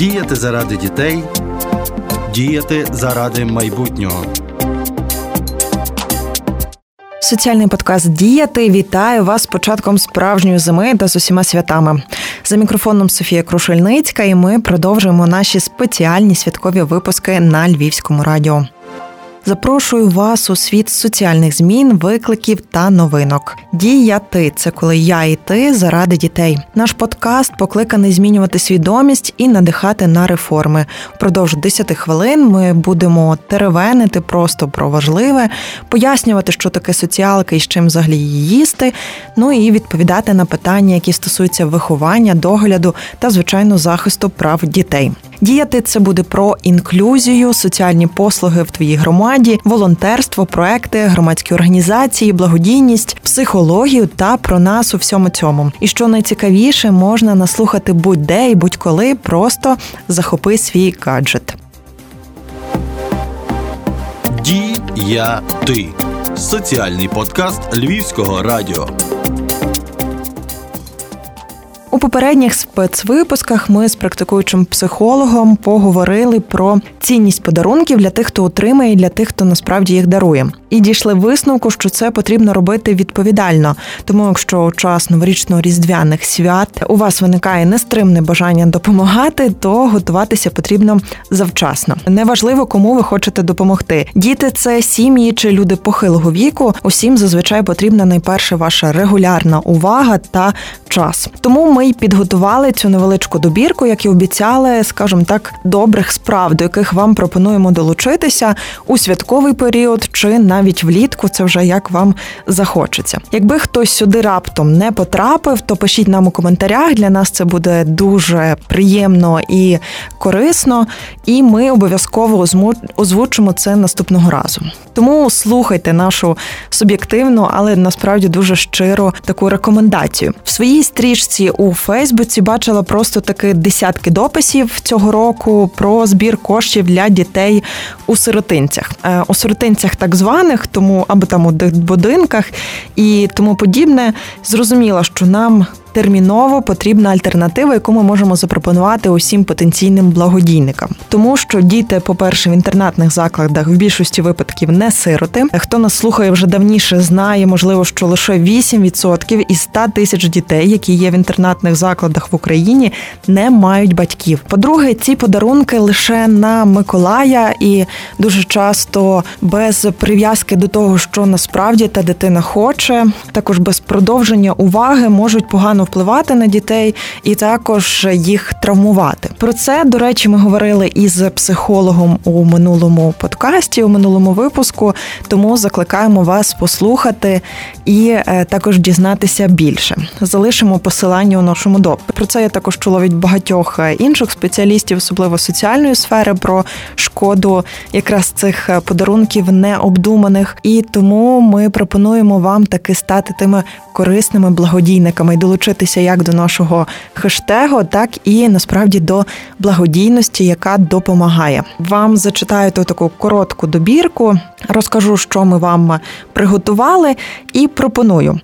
Діяти заради дітей, діяти заради майбутнього. Соціальний подкаст Діяти вітаю вас з початком справжньої зими та з усіма святами. За мікрофоном Софія Крушельницька, і ми продовжуємо наші спеціальні святкові випуски на Львівському радіо. Запрошую вас у світ соціальних змін, викликів та новинок. Дія ти це коли я і ти заради дітей. Наш подкаст покликаний змінювати свідомість і надихати на реформи. Впродовж 10 хвилин ми будемо теревенити просто про важливе, пояснювати, що таке соціалка і з чим взагалі її їсти. Ну і відповідати на питання, які стосуються виховання, догляду та звичайно захисту прав дітей. Діяти це буде про інклюзію, соціальні послуги в твоїй громаді, волонтерство, проекти, громадські організації, благодійність, психологію та про нас у всьому цьому. І що найцікавіше, можна наслухати будь-де і будь-коли, просто захопи свій гаджет. Дія ти соціальний подкаст Львівського радіо. У попередніх спецвипусках ми з практикуючим психологом поговорили про цінність подарунків для тих, хто отримає, і для тих, хто насправді їх дарує, і дійшли висновку, що це потрібно робити відповідально. Тому, якщо у час новорічно-різдвяних свят у вас виникає нестримне бажання допомагати, то готуватися потрібно завчасно. Неважливо, кому ви хочете допомогти. Діти це сім'ї чи люди похилого віку. Усім зазвичай потрібна найперше ваша регулярна увага та час. Тому ми й підготували цю невеличку добірку, як і обіцяли, скажімо так, добрих справ, до яких вам пропонуємо долучитися у святковий період чи навіть влітку. Це вже як вам захочеться. Якби хтось сюди раптом не потрапив, то пишіть нам у коментарях. Для нас це буде дуже приємно і корисно, і ми обов'язково озвучимо це наступного разу. Тому слухайте нашу суб'єктивну, але насправді дуже щиро таку рекомендацію в своїй стрічці у Фейсбуці. Бачила просто таки десятки дописів цього року про збір коштів для дітей у сиротинцях, е, у сиротинцях так званих, тому або там у будинках і тому подібне. Зрозуміло, що нам терміново потрібна альтернатива, яку ми можемо запропонувати усім потенційним благодійникам, тому що діти, по-перше, в інтернатних закладах в більшості випадків не сироти. Хто нас слухає вже давніше, знає, можливо, що лише 8% із 100 тисяч дітей, які є в інтернатних закладах в Україні, не мають батьків. По-друге, ці подарунки лише на Миколая, і дуже часто без прив'язки до того, що насправді та дитина хоче, також без продовження уваги можуть погано погано впливати на дітей і також їх травмувати. Про це до речі, ми говорили із психологом у минулому подкасті, у минулому випуску. Тому закликаємо вас послухати і е, також дізнатися більше. Залишимо посилання у нашому дописі. Про це я також чула від багатьох е, інших спеціалістів, особливо соціальної сфери, про шкоду якраз цих е, подарунків необдуманих. І тому ми пропонуємо вам таки стати тими корисними благодійниками і долучитися як до нашого хештегу, так і насправді до благодійності, яка допомагає. Вам зачитаю ту таку коротку добірку, розкажу, що ми вам приготували, і пропоную.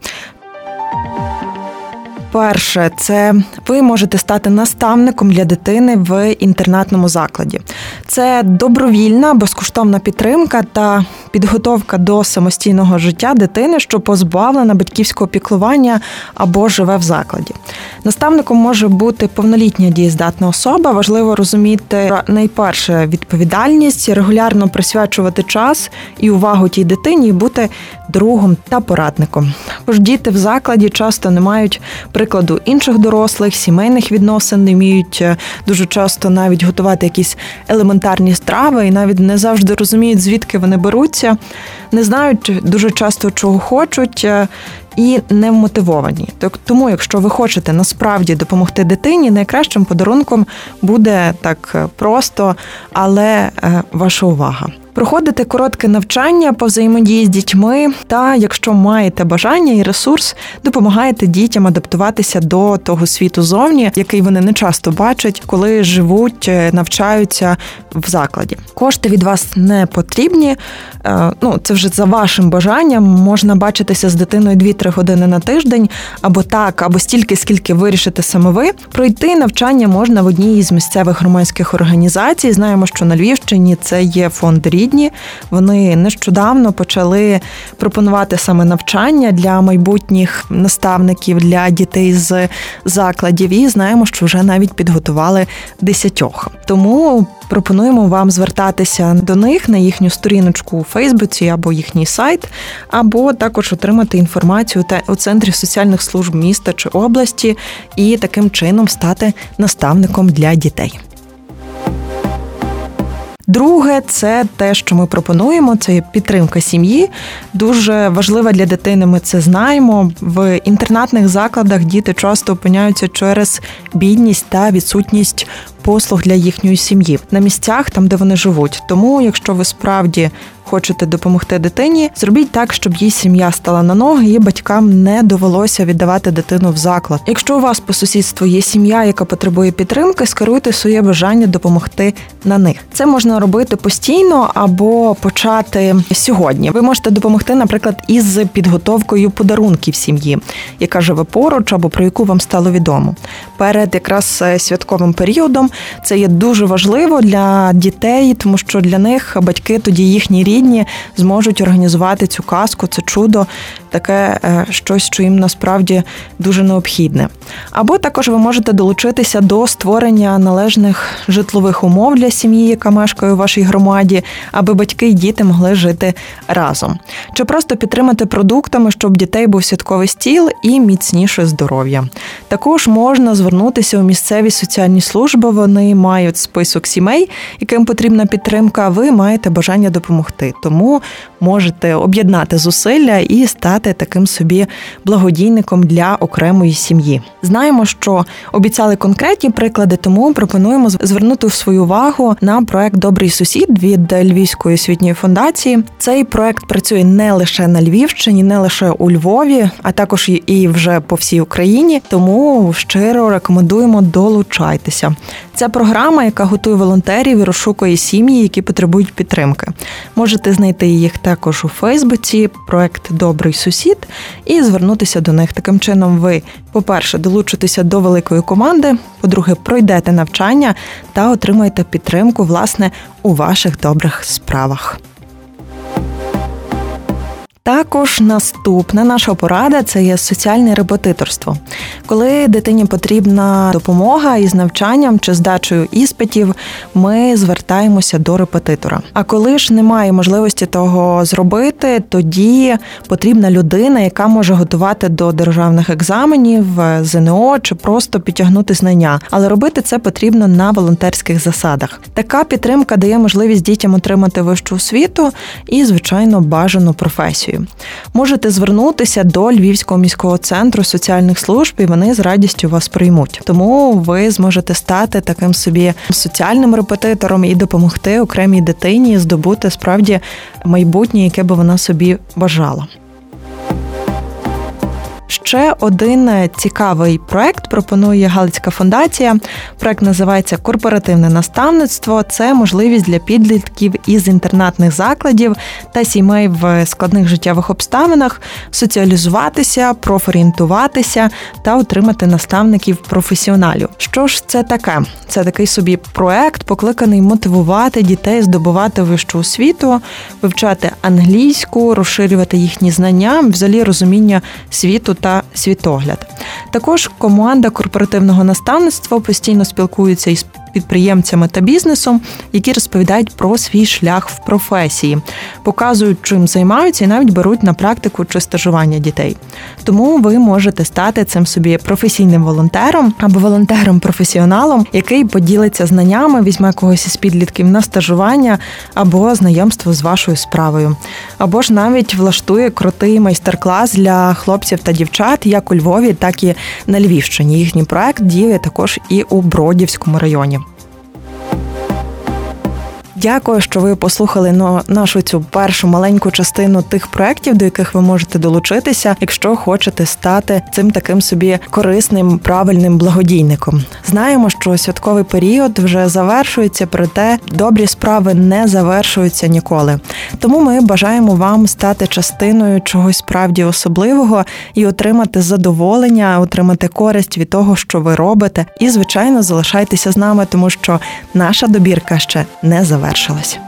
Перше, це ви можете стати наставником для дитини в інтернатному закладі. Це добровільна, безкоштовна підтримка та підготовка до самостійного життя дитини, що позбавлена батьківського піклування або живе в закладі. Наставником може бути повнолітня дієздатна особа. Важливо розуміти найперше відповідальність, регулярно присвячувати час і увагу тій дитині, і бути другом та порадником. Тож діти в закладі часто не мають прикладу інших дорослих, сімейних відносин, не вміють е, дуже часто навіть готувати якісь елементарні страви, і навіть не завжди розуміють, звідки вони беруться, не знають дуже часто, чого хочуть. Е, і не вмотивовані. Тому, якщо ви хочете насправді допомогти дитині, найкращим подарунком буде так е, просто, але ваша увага. Проходити коротке навчання по взаємодії з дітьми, та якщо маєте бажання і ресурс, допомагаєте дітям адаптуватися до того світу зовні, який вони не часто бачать, коли живуть, е, навчаються в закладі. Кошти від вас не потрібні. Е, ну це вже за вашим бажанням. Можна бачитися з дитиною 2-3 години на тиждень, або так, або стільки, скільки вирішите саме ви. Пройти навчання можна в одній із місцевих громадських організацій. Знаємо, що на Львівщині це є фонд рідні. Вони нещодавно почали пропонувати саме навчання для майбутніх наставників для дітей з закладів. І знаємо, що вже навіть підготували десятьох. Тому пропонуємо вам звертатися до них на їхню сторіночку у Фейсбуці або їхній сайт, або також отримати інформацію у центрі соціальних служб міста чи області і таким чином стати наставником для дітей. Друге, це те, що ми пропонуємо, це підтримка сім'ї. Дуже важлива для дитини. Ми це знаємо. В інтернатних закладах діти часто опиняються через бідність та відсутність послуг для їхньої сім'ї на місцях, там де вони живуть. Тому, якщо ви справді хочете допомогти дитині, зробіть так, щоб її сім'я стала на ноги, і батькам не довелося віддавати дитину в заклад. Якщо у вас по сусідству є сім'я, яка потребує підтримки, скеруйте своє бажання допомогти на них. Це можна робити постійно або почати сьогодні. Ви можете допомогти, наприклад, із підготовкою подарунків сім'ї, яка живе поруч або про яку вам стало відомо. Перед якраз е, святковим періодом це є дуже важливо для дітей, тому що для них батьки тоді їхні рідні зможуть організувати цю казку, це чудо, таке е, щось, що їм насправді дуже необхідне. Або також ви можете долучитися до створення належних житлових умов для сім'ї, яка мешкає у вашій громаді, аби батьки і діти могли жити разом, чи просто підтримати продуктами, щоб дітей був святковий стіл і міцніше здоров'я. Також можна звернутися у місцеві соціальні служби. Вони мають список сімей, яким потрібна підтримка. Ви маєте бажання допомогти. Тому можете об'єднати зусилля і стати таким собі благодійником для окремої сім'ї. Знаємо, що обіцяли конкретні приклади, тому пропонуємо звернути свою увагу на проект Добрий сусід від Львівської освітньої фундації. Цей проект працює не лише на Львівщині, не лише у Львові, а також і вже по всій Україні. Тому щиро рекомендуємо долучайтеся. Це програма, яка готує волонтерів і розшукує сім'ї, які потребують підтримки. Можете знайти їх також у Фейсбуці, проект Добрий сусід, і звернутися до них. Таким чином, ви, по-перше, долучитеся до великої команди. По-друге, пройдете навчання та отримаєте підтримку власне у ваших добрих справах. Також наступна наша порада це є соціальне репетиторство. Коли дитині потрібна допомога із навчанням чи здачею іспитів, ми звертаємося до репетитора. А коли ж немає можливості того зробити, тоді потрібна людина, яка може готувати до державних екзаменів, ЗНО чи просто підтягнути знання. Але робити це потрібно на волонтерських засадах. Така підтримка дає можливість дітям отримати вищу освіту і, звичайно, бажану професію допомогою. Можете звернутися до Львівського міського центру соціальних служб, і вони з радістю вас приймуть. Тому ви зможете стати таким собі соціальним репетитором і допомогти окремій дитині здобути справді майбутнє, яке би вона собі бажала. Ще один цікавий проект пропонує Галицька фундація. Проект називається Корпоративне наставництво. Це можливість для підлітків із інтернатних закладів та сімей в складних життєвих обставинах соціалізуватися, профорієнтуватися та отримати наставників професіоналів. Що ж це таке? Це такий собі проект, покликаний мотивувати дітей здобувати вищу освіту, вивчати англійську, розширювати їхні знання, взагалі розуміння світу та світогляд. Також команда корпоративного наставництва постійно спілкується із підприємцями та бізнесом, які розповідають про свій шлях в професії, показують, чим займаються, і навіть беруть на практику чи стажування дітей. Тому ви можете стати цим собі професійним волонтером або волонтером-професіоналом, який поділиться знаннями, візьме когось із підлітків на стажування або знайомство з вашою справою, або ж навіть влаштує крутий майстер-клас для хлопців та дівчат, як у Львові, так і на Львівщині. Їхній проект діє також і у Бродівському районі. Дякую, що ви послухали на нашу цю першу маленьку частину тих проєктів, до яких ви можете долучитися, якщо хочете стати цим таким собі корисним правильним благодійником. Знаємо, що святковий період вже завершується, проте добрі справи не завершуються ніколи. Тому ми бажаємо вам стати частиною чогось справді особливого і отримати задоволення, отримати користь від того, що ви робите. І, звичайно, залишайтеся з нами, тому що наша добірка ще не завершилась.